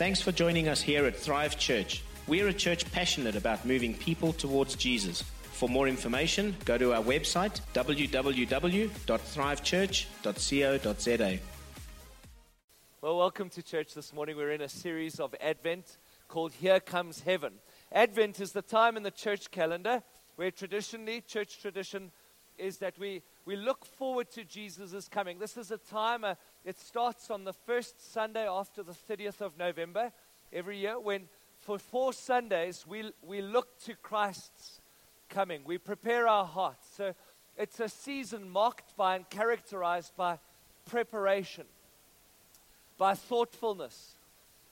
Thanks for joining us here at Thrive Church. We're a church passionate about moving people towards Jesus. For more information, go to our website www.thrivechurch.co.za. Well, welcome to church this morning. We're in a series of Advent called Here Comes Heaven. Advent is the time in the church calendar where traditionally, church tradition is that we, we look forward to Jesus' coming. This is a time, uh, it starts on the first Sunday after the 30th of November every year when for four Sundays we, we look to Christ's coming. We prepare our hearts. So it's a season marked by and characterized by preparation, by thoughtfulness,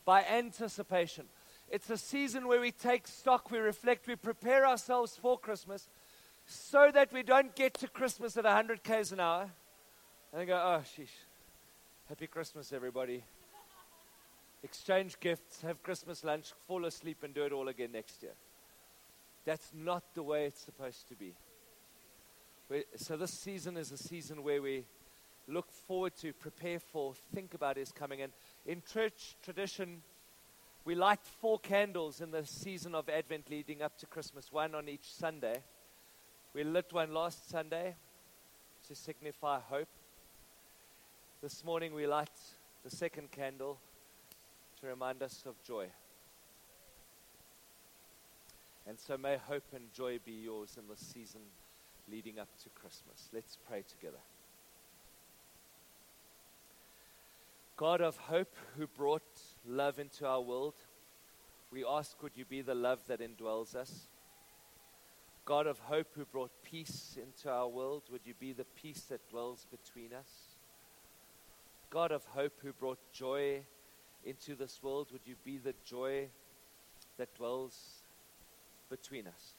by anticipation. It's a season where we take stock, we reflect, we prepare ourselves for Christmas so that we don't get to Christmas at 100 k's an hour and go, oh, sheesh, happy Christmas, everybody. Exchange gifts, have Christmas lunch, fall asleep, and do it all again next year. That's not the way it's supposed to be. we so, this season is a season where we look forward to, prepare for, think about His coming. And in church tradition, we light four candles in the season of Advent leading up to Christmas, one on each Sunday. We lit one last Sunday to signify hope. This morning we light the second candle to remind us of joy. And so may hope and joy be yours in the season leading up to Christmas. Let's pray together. God of hope, who brought love into our world, we ask, would you be the love that indwells us? God of hope, who brought peace into our world, would you be the peace that dwells between us? God of hope, who brought joy into this world, would you be the joy that dwells between us?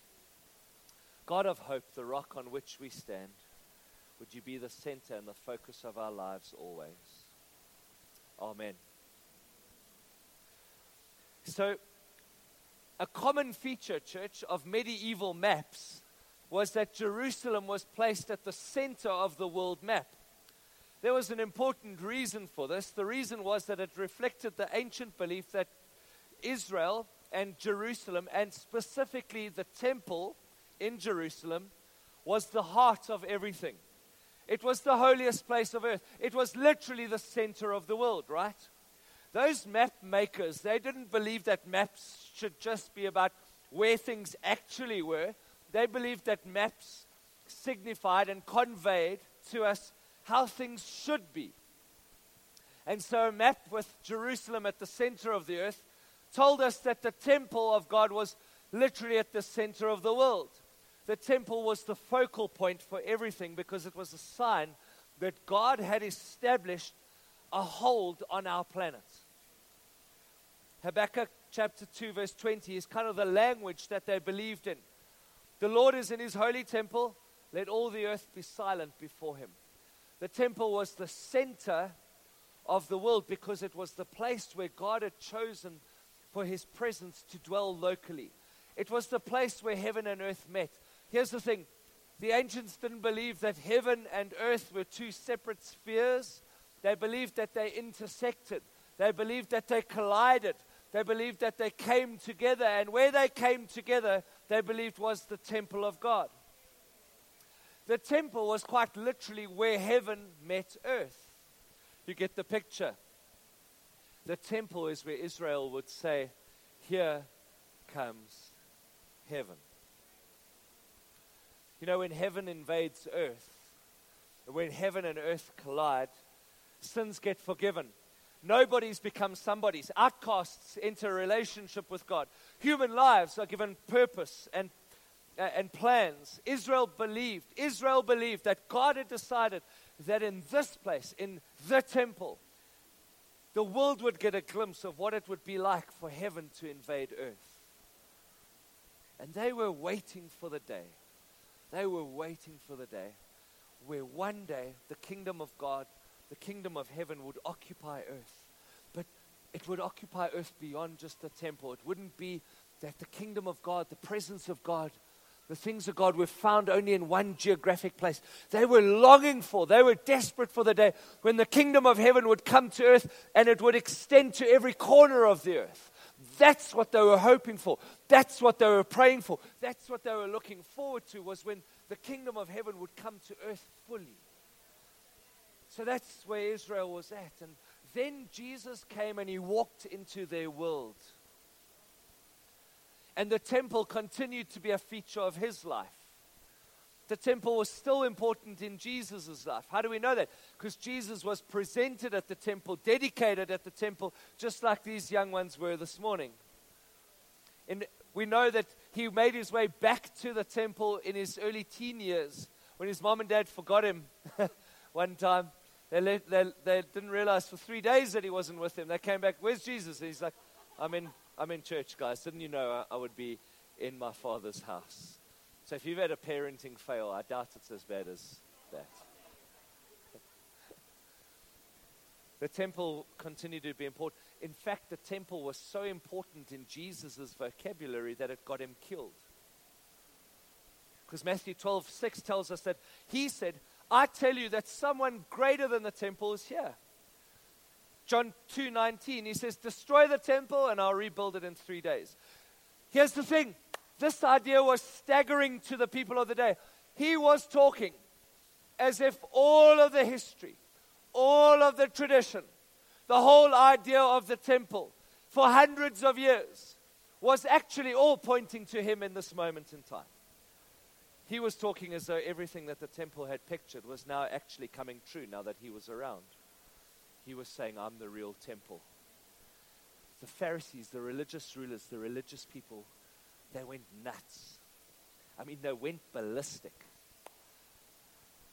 God of hope, the rock on which we stand, would you be the center and the focus of our lives always? Amen. So, a common feature, church, of medieval maps was that Jerusalem was placed at the center of the world map. There was an important reason for this. The reason was that it reflected the ancient belief that Israel and Jerusalem, and specifically the temple in Jerusalem, was the heart of everything. It was the holiest place of earth. It was literally the center of the world, right? Those map makers, they didn't believe that maps should just be about where things actually were. They believed that maps signified and conveyed to us how things should be. And so, a map with Jerusalem at the center of the earth told us that the temple of God was literally at the center of the world. The temple was the focal point for everything because it was a sign that God had established a hold on our planet. Habakkuk chapter 2, verse 20 is kind of the language that they believed in. The Lord is in his holy temple, let all the earth be silent before him. The temple was the center of the world because it was the place where God had chosen for his presence to dwell locally. It was the place where heaven and earth met. Here's the thing the ancients didn't believe that heaven and earth were two separate spheres, they believed that they intersected, they believed that they collided. They believed that they came together, and where they came together, they believed was the temple of God. The temple was quite literally where heaven met earth. You get the picture. The temple is where Israel would say, Here comes heaven. You know, when heaven invades earth, when heaven and earth collide, sins get forgiven. Nobody's become somebody's. Outcasts enter a relationship with God. Human lives are given purpose and, and plans. Israel believed, Israel believed that God had decided that in this place, in the temple, the world would get a glimpse of what it would be like for heaven to invade earth. And they were waiting for the day. They were waiting for the day where one day the kingdom of God the kingdom of heaven would occupy earth. But it would occupy earth beyond just the temple. It wouldn't be that the kingdom of God, the presence of God, The things of God were found only in one geographic place. They were longing for, they were desperate for the day when the kingdom of heaven would come to earth and it would extend to every corner of the earth. That's what they were hoping for. That's what they were praying for. That's what they were looking forward to was when the kingdom of heaven would come to earth fully. So that's where Israel was at. And then Jesus came and he walked into their world. And the temple continued to be a feature of his life. The temple was still important in Jesus' life. How do we know that? Because Jesus was presented at the temple, dedicated at the temple, just like these young ones were this morning. And we know that he made his way back to the temple in his early teen years when his mom and dad forgot him one time. They, let, they, they didn't realize for three days that he wasn't with them. They came back, Where's Jesus? And he's like, I'm in, I'm in church, guys. Didn't you know I, I would be in my father's house? So if you've had a parenting fail, I doubt it's as bad as that. the temple continued to be important. In fact, the temple was so important in Jesus' vocabulary that it got him killed. Because Matthew 12, 6 tells us that he said, I tell you that someone greater than the temple is here. John 2:19 he says destroy the temple and I'll rebuild it in 3 days. Here's the thing. This idea was staggering to the people of the day. He was talking as if all of the history, all of the tradition, the whole idea of the temple for hundreds of years was actually all pointing to him in this moment in time. He was talking as though everything that the temple had pictured was now actually coming true now that he was around. He was saying, I'm the real temple. The Pharisees, the religious rulers, the religious people, they went nuts. I mean, they went ballistic.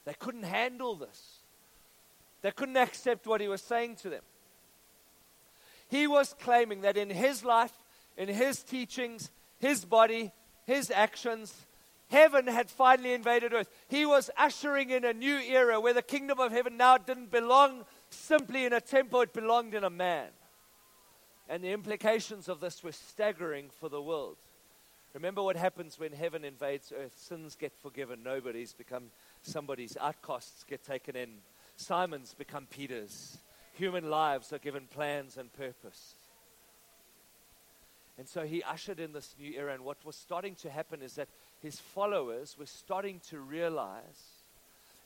They couldn't handle this. They couldn't accept what he was saying to them. He was claiming that in his life, in his teachings, his body, his actions, Heaven had finally invaded earth. He was ushering in a new era where the kingdom of heaven now didn't belong simply in a temple, it belonged in a man. And the implications of this were staggering for the world. Remember what happens when heaven invades earth sins get forgiven, nobody's become somebody's, outcasts get taken in, Simons become Peters, human lives are given plans and purpose. And so he ushered in this new era, and what was starting to happen is that his followers were starting to realize,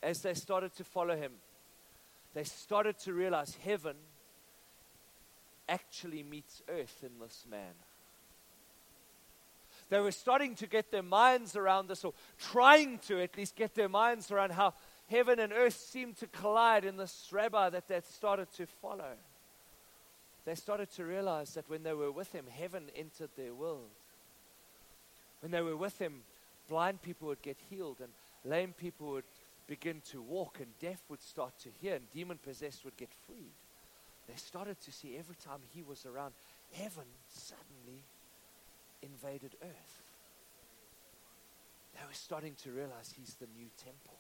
as they started to follow him, they started to realize heaven actually meets earth in this man. They were starting to get their minds around this, or trying to at least get their minds around how heaven and earth seemed to collide in this rabbi that they started to follow. They started to realize that when they were with him, heaven entered their world. When they were with him, blind people would get healed and lame people would begin to walk and deaf would start to hear and demon possessed would get freed. They started to see every time he was around, heaven suddenly invaded earth. They were starting to realize he's the new temple.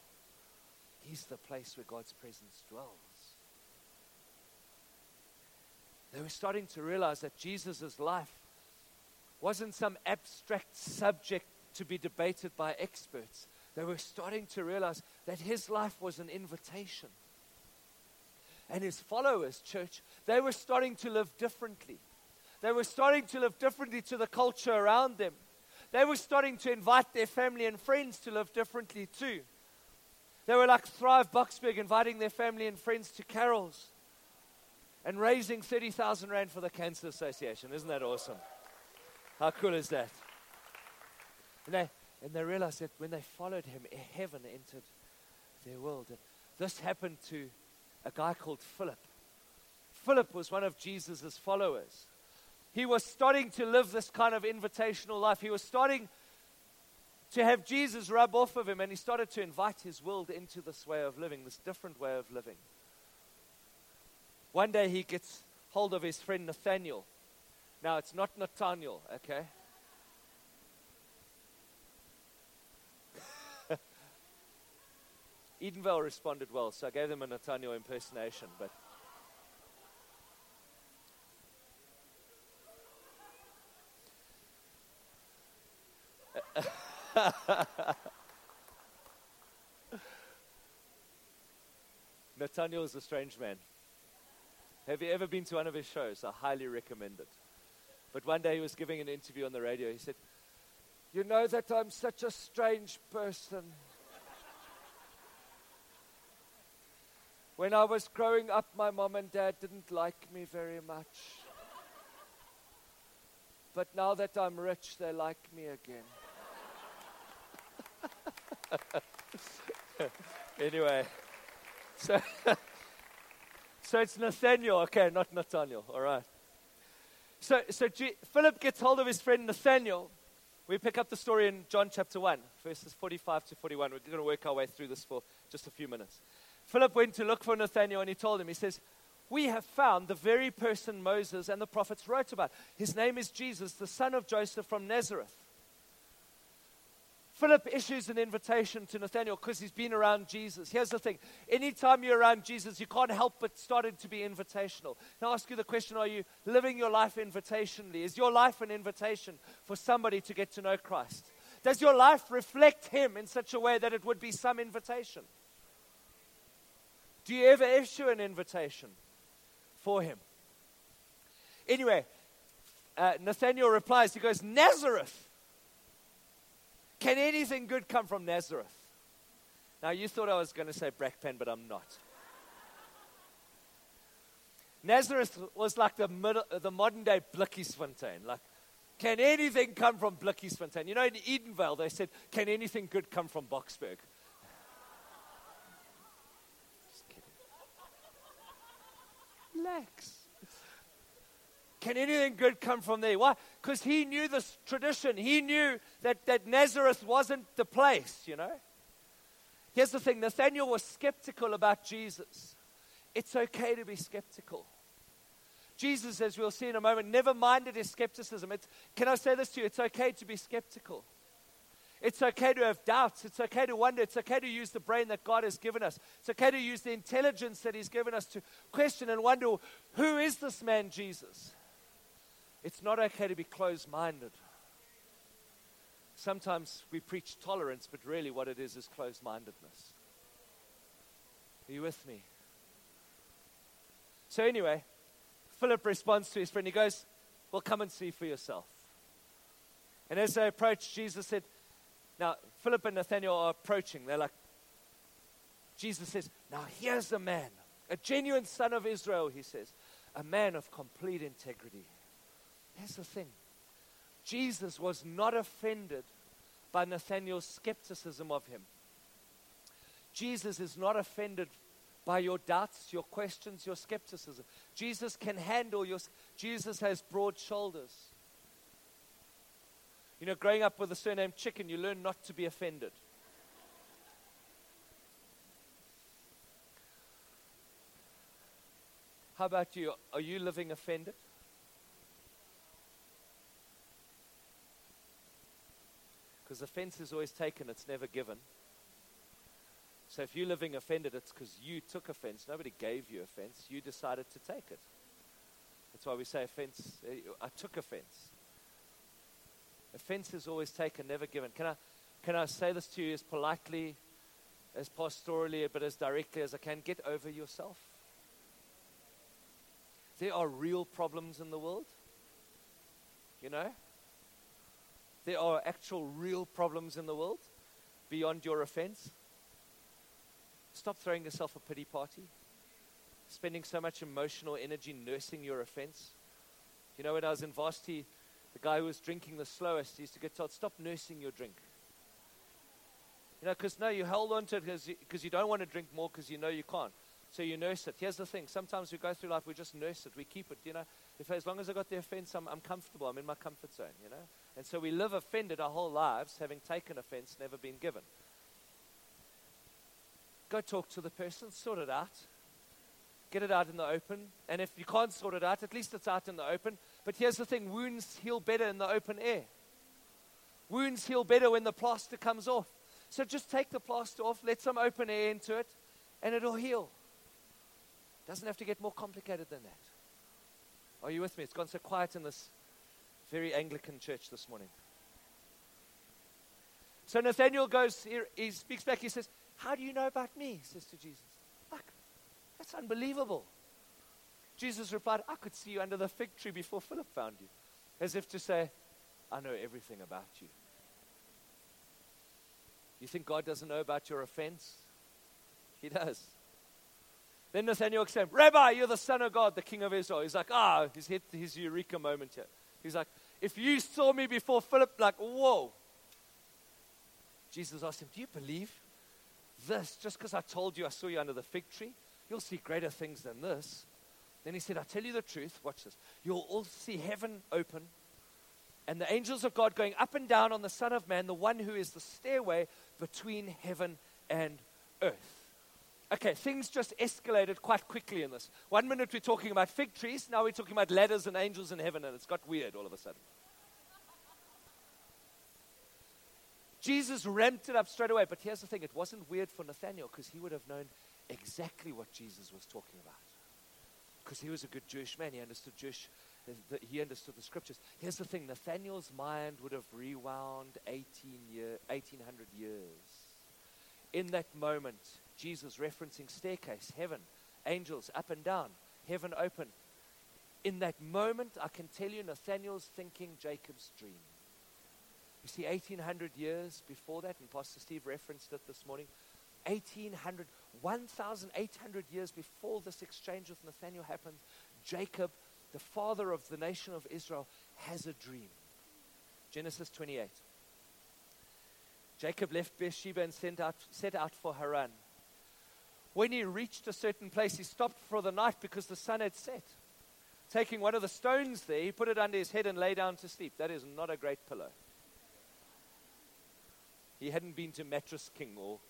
He's the place where God's presence dwells. They were starting to realize that Jesus' life wasn't some abstract subject to be debated by experts. They were starting to realize that his life was an invitation. And his followers, church, they were starting to live differently. They were starting to live differently to the culture around them. They were starting to invite their family and friends to live differently too. They were like Thrive Boksburg, inviting their family and friends to carols and raising 30,000 Rand for the Cancer Association. Isn't that awesome? How cool is that? And they, and they realized that when they followed him, eh, heaven entered their world. And this happened to a guy called Philip. Philip was one of Jesus' followers. He was starting to live this kind of invitational life. He was starting to have Jesus rub off of him, and he started to invite his world into this way of living, this different way of living. One day he gets hold of his friend Nathaniel. Now, it's not Nathaniel, okay? Edenvale responded well, so I gave them a Nathaniel impersonation, but. Nathaniel is a strange man. Have you ever been to one of his shows? I highly recommend it. But one day he was giving an interview on the radio. He said, You know that I'm such a strange person. When I was growing up, my mom and dad didn't like me very much. But now that I'm rich, they like me again. anyway, so, so it's Nathaniel. Okay, not Nathaniel. All right. So, so G- Philip gets hold of his friend Nathaniel. We pick up the story in John chapter 1, verses 45 to 41. We're going to work our way through this for just a few minutes. Philip went to look for Nathanael and he told him, he says, We have found the very person Moses and the prophets wrote about. His name is Jesus, the son of Joseph from Nazareth. Philip issues an invitation to Nathanael because he's been around Jesus. Here's the thing anytime you're around Jesus, you can't help but starting to be invitational. Now, I ask you the question are you living your life invitationally? Is your life an invitation for somebody to get to know Christ? Does your life reflect Him in such a way that it would be some invitation? Do you ever issue an invitation for him? Anyway, uh, Nathaniel replies, he goes, Nazareth. Can anything good come from Nazareth? Now, you thought I was going to say Brakpan, but I'm not. Nazareth was like the, middle, the modern day Blikkiefontein. Like, can anything come from Blikkiefontein? You know, in Edenvale, they said, can anything good come from Boksburg? Can anything good come from there? Why? Because he knew this tradition. He knew that, that Nazareth wasn't the place, you know? Here's the thing Nathaniel was skeptical about Jesus. It's okay to be skeptical. Jesus, as we'll see in a moment, never minded his skepticism. It's, can I say this to you? It's okay to be skeptical. It's okay to have doubts. It's okay to wonder. It's okay to use the brain that God has given us. It's okay to use the intelligence that He's given us to question and wonder who is this man, Jesus? It's not okay to be closed minded. Sometimes we preach tolerance, but really what it is is closed mindedness. Are you with me? So, anyway, Philip responds to his friend. He goes, Well, come and see for yourself. And as they approached, Jesus said, now, Philip and Nathaniel are approaching. They're like, Jesus says, Now here's a man, a genuine son of Israel, he says, a man of complete integrity. Here's the thing Jesus was not offended by Nathaniel's skepticism of him. Jesus is not offended by your doubts, your questions, your skepticism. Jesus can handle your. Jesus has broad shoulders. You know, growing up with the surname Chicken, you learn not to be offended. How about you? Are you living offended? Because offense is always taken, it's never given. So if you're living offended, it's because you took offense. Nobody gave you offense. You decided to take it. That's why we say offense. Eh, I took offense. Offense is always taken, never given. Can I, can I say this to you as politely, as pastorally, but as directly as I can? Get over yourself. There are real problems in the world. You know? There are actual real problems in the world beyond your offense. Stop throwing yourself a pity party. Spending so much emotional energy nursing your offense. You know, when I was in varsity, the guy who was drinking the slowest used to get told, stop nursing your drink. You know, because no, you hold on to it because you, you don't want to drink more because you know you can't. So you nurse it. Here's the thing. Sometimes we go through life, we just nurse it. We keep it, you know. If as long as I got the offense, I'm, I'm comfortable. I'm in my comfort zone, you know. And so we live offended our whole lives, having taken offense, never been given. Go talk to the person, sort it out. Get it out in the open. And if you can't sort it out, at least it's out in the open. But here's the thing wounds heal better in the open air. Wounds heal better when the plaster comes off. So just take the plaster off, let some open air into it, and it'll heal. Doesn't have to get more complicated than that. Are you with me? It's gone so quiet in this very Anglican church this morning. So Nathaniel goes, he, he speaks back, he says, How do you know about me? Says to Jesus. That's unbelievable. Jesus replied, I could see you under the fig tree before Philip found you. As if to say, I know everything about you. You think God doesn't know about your offense? He does. Then Nathaniel exclaimed, Rabbi, you're the Son of God, the King of Israel. He's like, ah, he's hit his eureka moment here. He's like, if you saw me before Philip, like, whoa. Jesus asked him, Do you believe this just because I told you I saw you under the fig tree? You'll see greater things than this. Then he said, I tell you the truth. Watch this. You'll all see heaven open and the angels of God going up and down on the Son of Man, the one who is the stairway between heaven and earth. Okay, things just escalated quite quickly in this. One minute we're talking about fig trees, now we're talking about ladders and angels in heaven, and it's got weird all of a sudden. Jesus ramped it up straight away, but here's the thing it wasn't weird for Nathaniel because he would have known exactly what Jesus was talking about. Because he was a good Jewish man, he understood Jewish he understood the scriptures. Here's the thing Nathaniel's mind would have rewound 18 year, 1800 years. In that moment, Jesus referencing staircase, heaven, angels up and down, heaven open. In that moment, I can tell you Nathaniel's thinking Jacob's dream. You see, 1800 years before that, and Pastor Steve referenced it this morning, 1800, 1800 years before this exchange with Nathaniel happened, Jacob the father of the nation of Israel, has a dream. Genesis 28. Jacob left Beersheba and set out, set out for Haran. When he reached a certain place, he stopped for the night because the sun had set. Taking one of the stones there, he put it under his head and lay down to sleep. That is not a great pillow. He hadn't been to Mattress King or.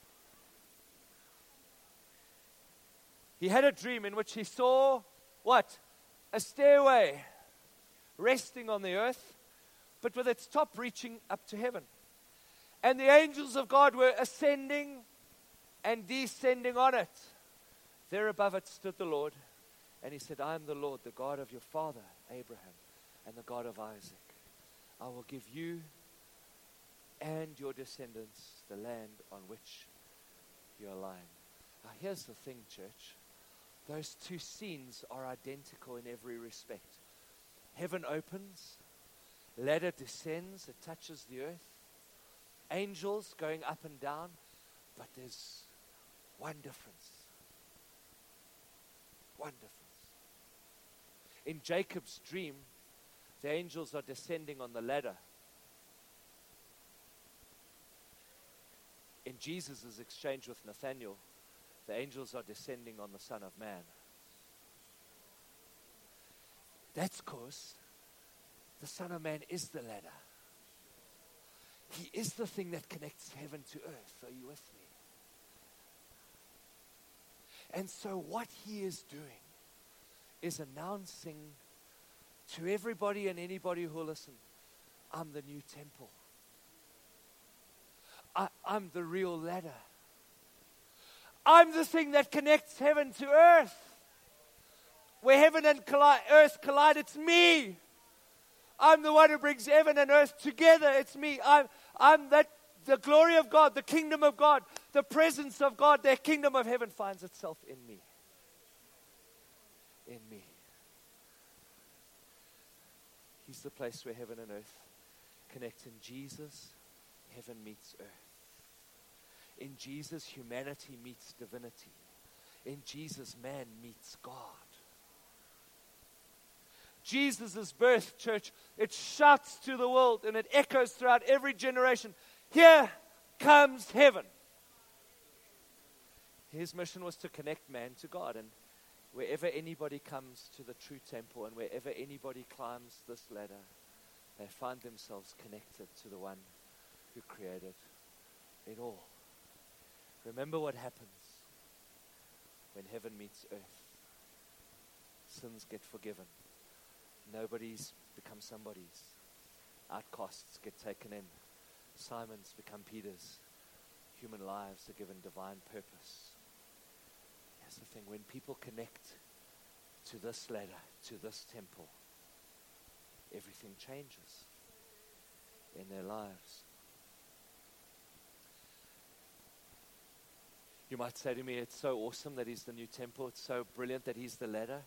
He had a dream in which he saw what? a stairway resting on the earth, but with its top reaching up to heaven. And the angels of God were ascending and descending on it. There above it stood the Lord, and he said, I am the Lord, the God of your father, Abraham, and the God of Isaac. I will give you and your descendants the land on which you are lying. Now, here's the thing, church. Those two scenes are identical in every respect. Heaven opens, ladder descends, it touches the earth. Angels going up and down, but there's one difference. One difference. In Jacob's dream, the angels are descending on the ladder. In Jesus' exchange with Nathaniel, the angels are descending on the Son of Man. That's because the Son of Man is the ladder. He is the thing that connects heaven to earth. Are you with me? And so, what he is doing is announcing to everybody and anybody who will listen I'm the new temple, I, I'm the real ladder. I'm the thing that connects heaven to earth. Where heaven and collide, earth collide, it's me. I'm the one who brings heaven and earth together. It's me. I'm, I'm that the glory of God, the kingdom of God, the presence of God, the kingdom of heaven finds itself in me. In me. He's the place where heaven and earth connect. In Jesus, heaven meets earth. In Jesus, humanity meets divinity. In Jesus, man meets God. Jesus' birth, church, it shouts to the world and it echoes throughout every generation. Here comes heaven. His mission was to connect man to God. And wherever anybody comes to the true temple and wherever anybody climbs this ladder, they find themselves connected to the one who created it all. Remember what happens when heaven meets earth. Sins get forgiven. Nobody's become somebody's. Outcasts get taken in. Simons become Peters. Human lives are given divine purpose. That's the thing when people connect to this ladder, to this temple, everything changes in their lives. You might say to me, It's so awesome that He's the new temple. It's so brilliant that He's the ladder.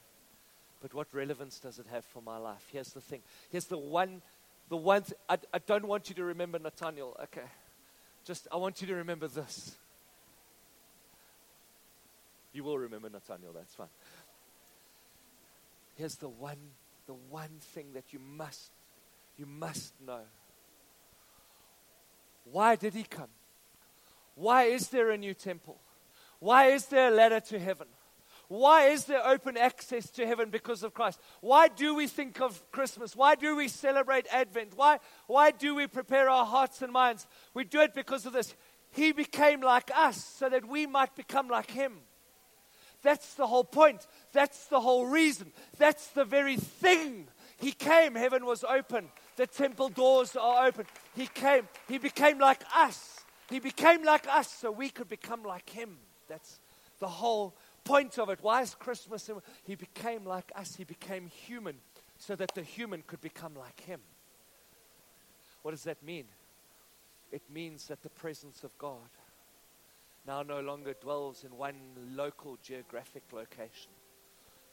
But what relevance does it have for my life? Here's the thing. Here's the one, the one. Th- I, I don't want you to remember Nathaniel. Okay, just I want you to remember this. You will remember Nathaniel. That's fine. Here's the one, the one thing that you must, you must know. Why did he come? Why is there a new temple? Why is there a ladder to heaven? Why is there open access to heaven because of Christ? Why do we think of Christmas? Why do we celebrate Advent? Why, why do we prepare our hearts and minds? We do it because of this. He became like us so that we might become like Him. That's the whole point. That's the whole reason. That's the very thing. He came, heaven was open, the temple doors are open. He came, He became like us. He became like us so we could become like Him. That's the whole point of it. Why is Christmas? He became like us, He became human so that the human could become like Him. What does that mean? It means that the presence of God now no longer dwells in one local geographic location.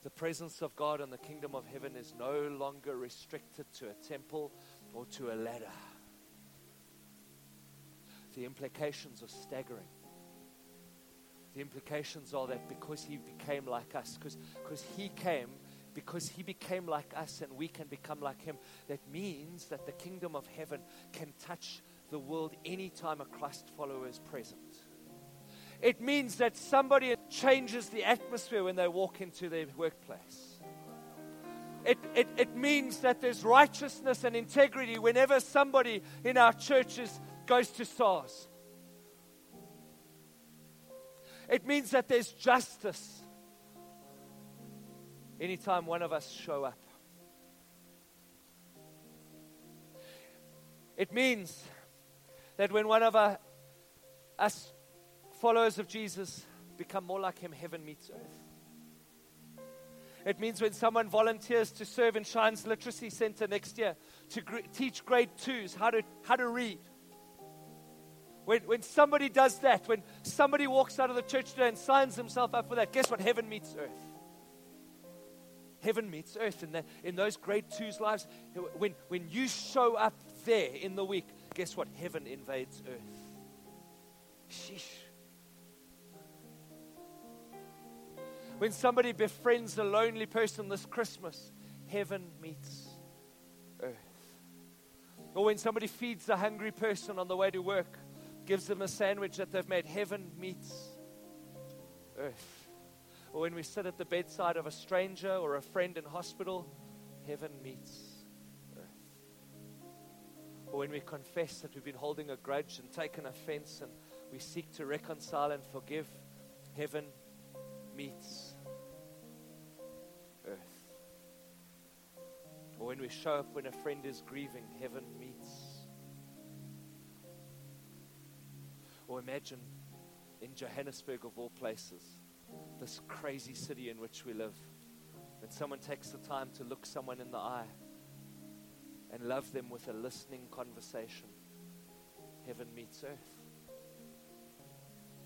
The presence of God in the kingdom of heaven is no longer restricted to a temple or to a ladder. The implications are staggering. The implications are that because he became like us, because he came, because he became like us and we can become like him, that means that the kingdom of heaven can touch the world anytime a Christ follower is present. It means that somebody changes the atmosphere when they walk into their workplace. It, it, it means that there's righteousness and integrity whenever somebody in our churches goes to SARS. It means that there's justice anytime one of us show up. It means that when one of our, us followers of Jesus become more like him, heaven meets earth. It means when someone volunteers to serve in Shine's Literacy Center next year to gr- teach grade twos how to, how to read. When, when somebody does that, when somebody walks out of the church today and signs himself up for that, guess what? Heaven meets earth. Heaven meets earth. In, the, in those grade twos lives, when, when you show up there in the week, guess what? Heaven invades earth. Sheesh. When somebody befriends a lonely person this Christmas, heaven meets earth. Or when somebody feeds a hungry person on the way to work, gives them a sandwich that they've made, heaven meets earth. Or when we sit at the bedside of a stranger or a friend in hospital, heaven meets earth. Or when we confess that we've been holding a grudge and taken offense and we seek to reconcile and forgive, heaven meets earth. Or when we show up when a friend is grieving, heaven meets. Or imagine in Johannesburg, of all places, this crazy city in which we live, when someone takes the time to look someone in the eye and love them with a listening conversation, heaven meets earth.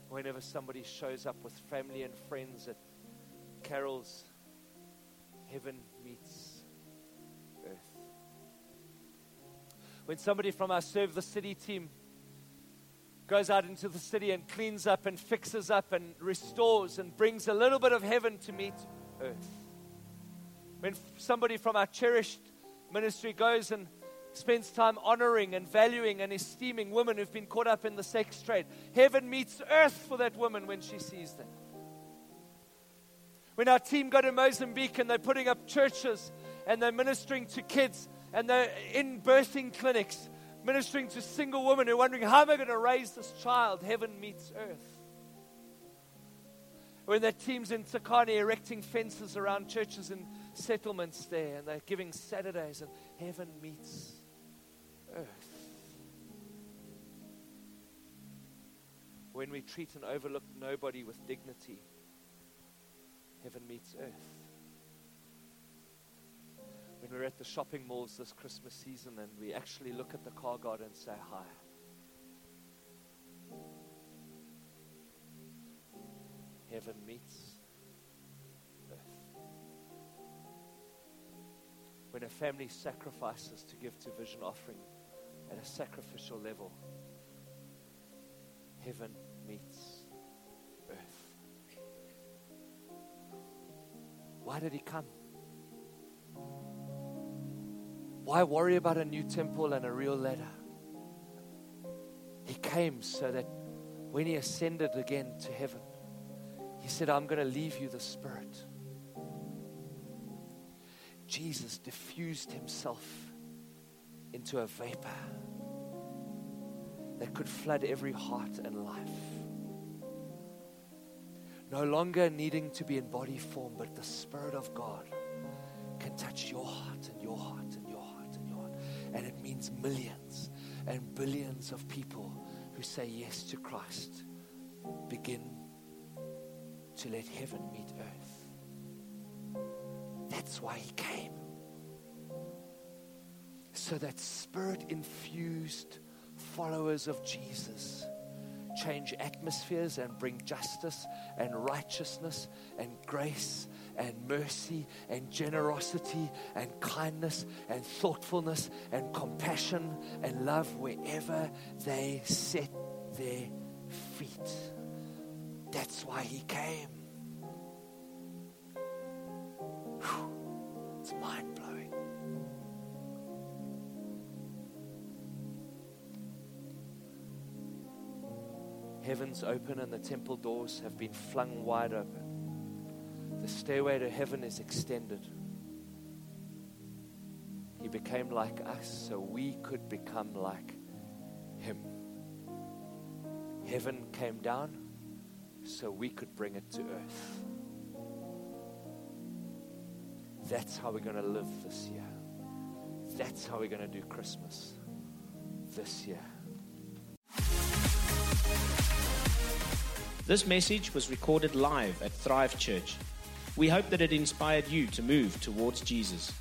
Whenever somebody shows up with family and friends at carols, heaven meets earth. when somebody from our Serve the City team goes out into the city and cleans up and fixes up and restores and brings a little bit of heaven to meet earth. When somebody from our cherished ministry goes and spends time honoring and valuing and esteeming women who've been caught up in the sex trade, heaven meets earth for that woman when she sees them. When our team go to Mozambique and they're putting up churches and they're ministering to kids and they're in birthing clinics ministering to single women who are wondering, how am I going to raise this child? Heaven meets earth. When their teams in Tsakane erecting fences around churches and settlements there, and they're giving Saturdays, and heaven meets earth. When we treat and overlook nobody with dignity, heaven meets earth when we're at the shopping malls this Christmas season and we actually look at the car guard and say hi. heaven meets earth. When a family sacrifices to give to vision offering at a sacrificial level, heaven meets earth. Why did he come? Why worry about a new temple and a real ladder? He came so that when he ascended again to heaven, he said, I'm going to leave you the Spirit. Jesus diffused himself into a vapor that could flood every heart and life. No longer needing to be in body form, but the Spirit of God can touch your heart and your heart. And it means millions and billions of people who say yes to Christ begin to let heaven meet earth. That's why he came. So that spirit infused followers of Jesus change atmospheres and bring justice and righteousness and grace and mercy and generosity and kindness and thoughtfulness and compassion and love wherever they set their feet. That's why he came. Whew. It's mind blowing. Heaven's open and the temple doors have been flung wide open. The stairway to heaven is extended. He became like us so we could become like him. Heaven came down so we could bring it to earth. That's how we're going to live this year. That's how we're going to do Christmas this year. This message was recorded live at Thrive Church. We hope that it inspired you to move towards Jesus.